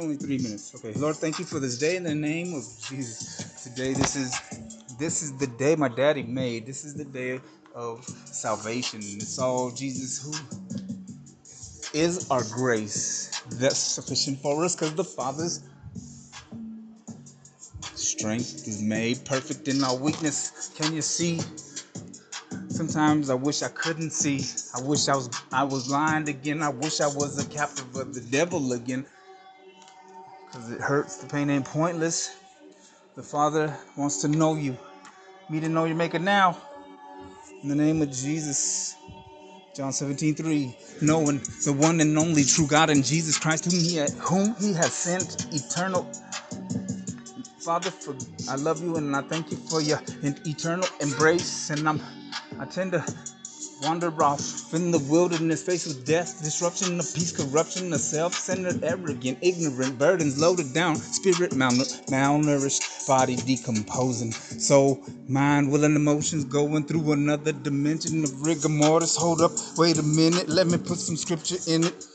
Only three minutes. Okay. Lord, thank you for this day in the name of Jesus. Today, this is this is the day my daddy made. This is the day of salvation. It's all Jesus who is our grace that's sufficient for us because the Father's strength is made perfect in our weakness. Can you see? Sometimes I wish I couldn't see. I wish I was I was blind again. I wish I was a captive of the devil again. Cause it hurts. The pain ain't pointless. The Father wants to know you. Me to know your maker now. In the name of Jesus. John 17, 3. Knowing the one and only true God and Jesus Christ, whom he, whom he has sent eternal. Father, for I love you and I thank you for your eternal embrace. And I'm I tend to wander off in the wilderness, faced with death, disruption of peace, corruption, a self-centered, arrogant, ignorant, burdens loaded down, spirit malnourished, body decomposing, soul, mind, will, and emotions going through another dimension of rigor mortis. Hold up, wait a minute, let me put some scripture in it.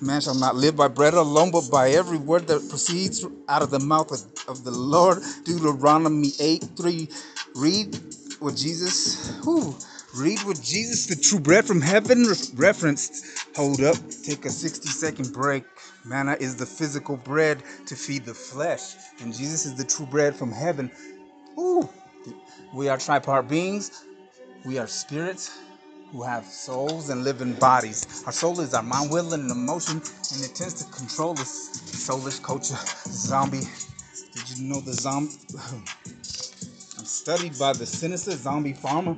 Man shall not live by bread alone, but by every word that proceeds out of the mouth of, of the Lord. Deuteronomy 8 3. Read with Jesus. Whew, read what Jesus, the true bread from heaven re- referenced. Hold up, take a 60 second break. Manna is the physical bread to feed the flesh, and Jesus is the true bread from heaven. Ooh, we are tripart beings. We are spirits who have souls and live in bodies. Our soul is our mind, will, and emotion, and it tends to control this soulish culture. Zombie. Did you know the zombie? I'm studied by the sinister zombie farmer.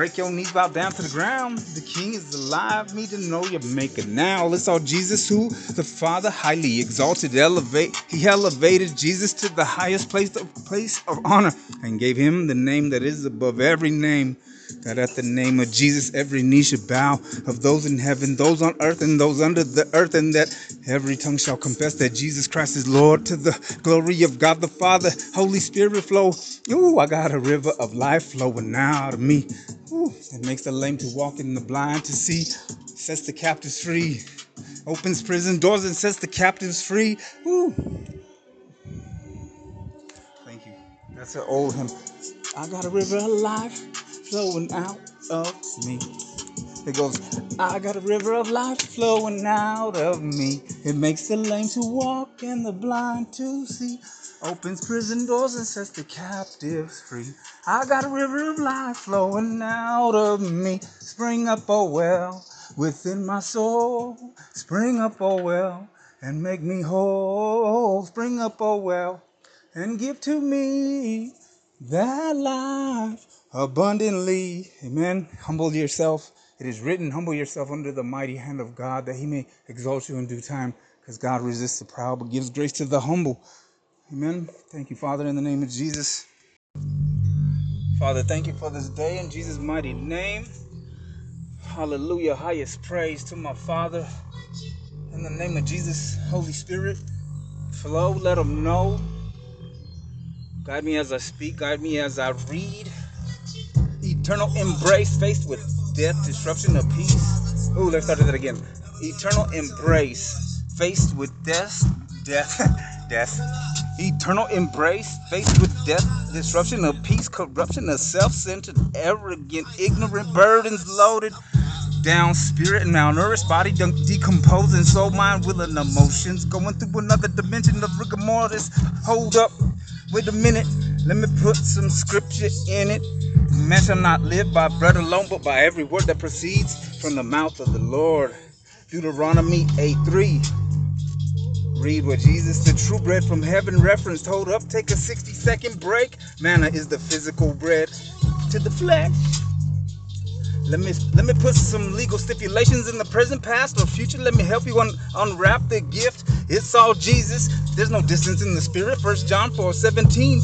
Break your knees, bow down to the ground. The king is alive, me to know your maker now. It's all Jesus who the Father highly exalted, elevate. He elevated Jesus to the highest place of place of honor and gave him the name that is above every name. That at the name of Jesus every knee should bow of those in heaven, those on earth, and those under the earth, and that every tongue shall confess that Jesus Christ is Lord to the glory of God the Father. Holy Spirit flow. Ooh, I got a river of life flowing out of me. It makes the lame to walk and the blind to see, sets the captives free, opens prison doors and sets the captives free. Ooh. Thank you. That's an old hymn. I got a river of life flowing out of me. It goes, I got a river of life flowing out of me. It makes the lame to walk and the blind to see. Opens prison doors and sets the captives free. I got a river of life flowing out of me. Spring up, oh well, within my soul. Spring up, oh well, and make me whole. Spring up, oh well, and give to me that life abundantly. Amen. Humble yourself. It is written, humble yourself under the mighty hand of God that he may exalt you in due time because God resists the proud but gives grace to the humble. Amen. Thank you, Father, in the name of Jesus. Father, thank you for this day in Jesus' mighty name. Hallelujah. Highest praise to my Father. In the name of Jesus, Holy Spirit, flow, let them know. Guide me as I speak, guide me as I read. Eternal embrace faced with death, disruption of peace. Oh, let's start that again. Eternal embrace faced with death, death, death. Eternal embrace faced with death, disruption of peace, corruption of self-centered, arrogant, ignorant, burdens loaded down spirit malnourished body decomposing soul mind will and emotions going through another dimension of rigor mortis. Hold up wait a minute let me put some scripture in it. Man shall not live by bread alone but by every word that proceeds from the mouth of the lord. Deuteronomy 8 3 read what jesus the true bread from heaven referenced hold up take a 60 second break manna is the physical bread to the flesh let me let me put some legal stipulations in the present, past, or future. Let me help you un, unwrap the gift. It's all Jesus. There's no distance in the spirit. First John 4 17.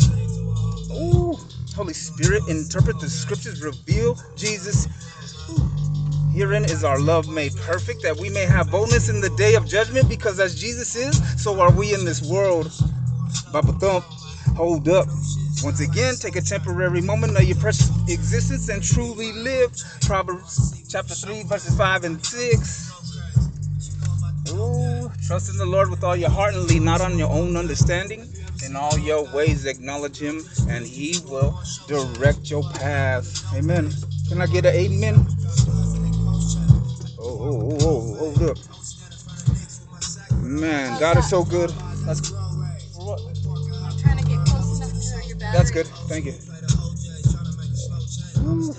Ooh, Holy Spirit, interpret the scriptures, reveal Jesus. Herein is our love made perfect, that we may have boldness in the day of judgment, because as Jesus is, so are we in this world. Baba Thump, hold up. Once again, take a temporary moment of your precious existence and truly live. Proverbs chapter 3, verses 5 and 6. Ooh, Trust in the Lord with all your heart and lean not on your own understanding. In all your ways, acknowledge Him, and He will direct your path. Amen. Can I get an amen? Oh, oh, oh, hold up. Man, God is so good. That's what? I'm trying to get close enough to your battery. That's good. Thank you. Ooh.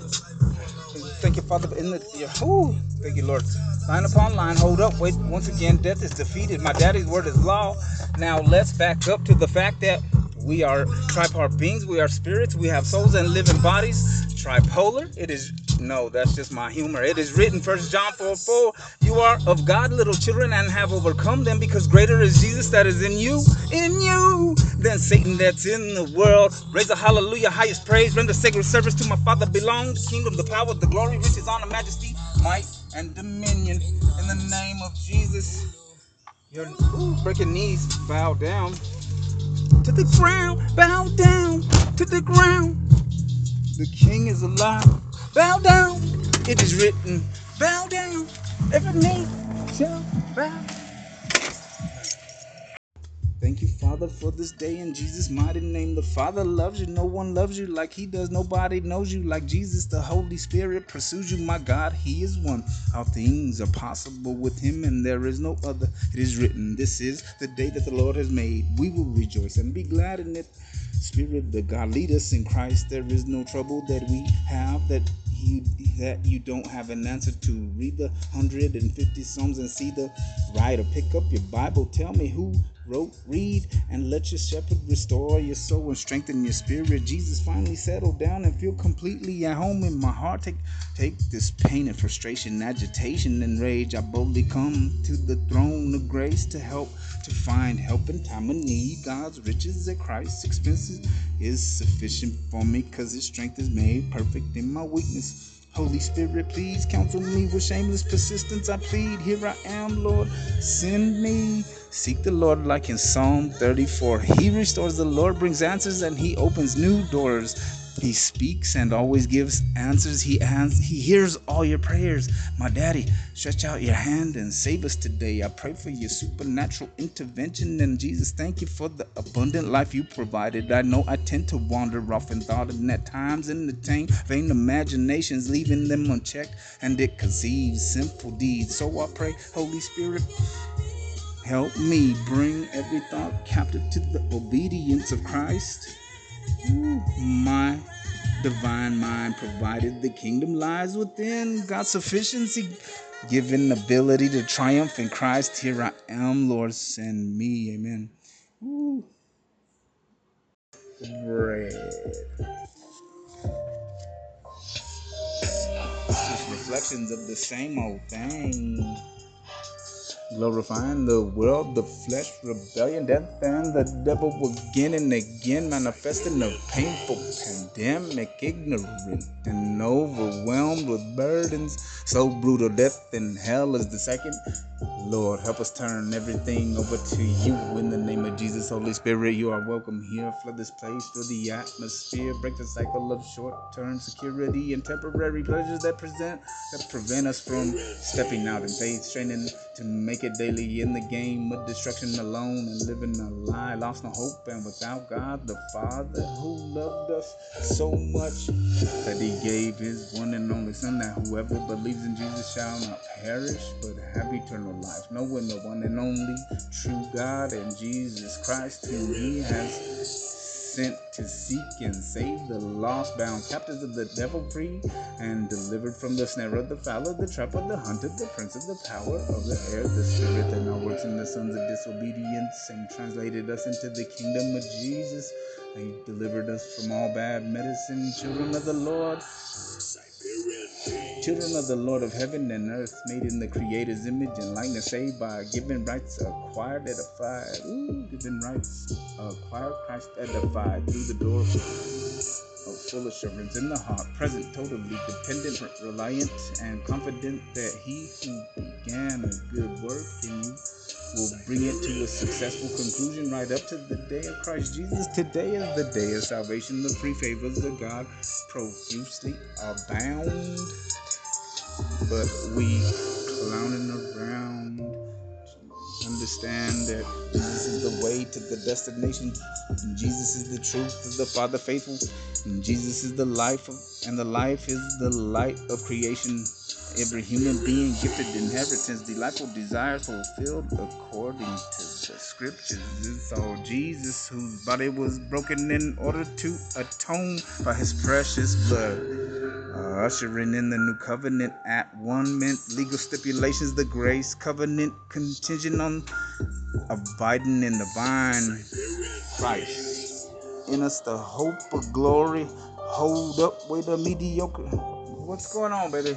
Thank you, Father. In the yeah. Ooh. Thank you, Lord. Line upon line. Hold up. Wait. Once again, death is defeated. My daddy's word is law. Now let's back up to the fact that we are tripart beings. We are spirits. We have souls and living bodies. Tripolar. It is no, that's just my humor. It is written, First John 4 4, you are of God, little children, and have overcome them, because greater is Jesus that is in you, in you, than Satan that's in the world. Raise a hallelujah, highest praise, render sacred service to my Father belong, the kingdom, the power, the glory, riches, honor, majesty, might, and dominion. In the name of Jesus, your breaking knees, bow down to the ground, bow down to the ground. The king is alive. Bow down. It is written. Bow down. Every knee shall bow. Thank you, Father, for this day in Jesus' mighty name. The Father loves you. No one loves you like He does. Nobody knows you like Jesus. The Holy Spirit pursues you. My God, He is one. All things are possible with Him, and there is no other. It is written, This is the day that the Lord has made. We will rejoice and be glad in it. Spirit of God, lead us in Christ. There is no trouble that we have that you that you don't have an answer to. Read the 150 Psalms and see the writer. Pick up your Bible. Tell me who wrote, read, and let your shepherd restore your soul and strengthen your spirit. Jesus finally settled down and feel completely at home in my heart. Take, take this pain and frustration, agitation and rage. I boldly come to the throne of grace to help, to find help in time of need. God's riches at Christ's expenses is sufficient for me because his strength is made perfect in my weakness. Holy Spirit, please counsel me with shameless persistence. I plead, here I am, Lord, send me. Seek the Lord like in Psalm 34. He restores, the Lord brings answers, and He opens new doors. He speaks and always gives answers. He ans- He hears all your prayers. My daddy, stretch out your hand and save us today. I pray for your supernatural intervention. And Jesus, thank you for the abundant life you provided. I know I tend to wander off in thought and at times entertain vain imaginations, leaving them unchecked, and it conceives sinful deeds. So I pray, Holy Spirit, help me bring every thought captive to the obedience of Christ. My divine mind provided the kingdom lies within God's sufficiency, given ability to triumph in Christ. Here I am, Lord, send me. Amen. Bread. Just reflections of the same old thing glorifying the world, the flesh, rebellion, death, and the devil again and again, manifesting a painful pandemic, ignorant and overwhelmed with burdens, so brutal. Death and hell is the second. Lord, help us turn everything over to you in the name of Jesus. Holy Spirit, you are welcome here. Flood this place through the atmosphere. Break the cycle of short-term security and temporary pleasures that present that prevent us from stepping out in faith, straining to make it daily in the game of destruction alone and living a lie, lost no hope and without God the Father who loved us so much that he gave his one and only Son that whoever believes in Jesus shall not perish but have eternal life, knowing the one and only true God and Jesus Christ, whom He has sent to seek and save the lost, bound captives of the devil free, and delivered from the snare of the fowler, the trap of the hunter, the prince of the power of the air, the spirit that now works in the sons of disobedience, and translated us into the kingdom of Jesus. He delivered us from all bad medicine, children of the Lord. Children of the Lord of heaven and earth, made in the Creator's image and likeness, saved by given rights, acquired, edified. Ooh, given rights, acquired, Christ edified through the door of full assurance in the heart, present, totally dependent, reliant, and confident that He who began a good work in you will bring it to a successful conclusion right up to the day of Christ Jesus. Today is the day of salvation. The free favors of God profusely abound but we clowning around. understand that Jesus is the way to the destination. Jesus is the truth of the Father faithful. Jesus is the life of, and the life is the light of creation. Every human being gifted inheritance, delightful desires fulfilled according to the scriptures. So Jesus, whose body was broken in order to atone by his precious blood, uh, ushering in the new covenant at one meant legal stipulations, the grace covenant contingent on abiding in the vine Christ. In us the hope of glory. Hold up with a mediocre. What's going on, baby?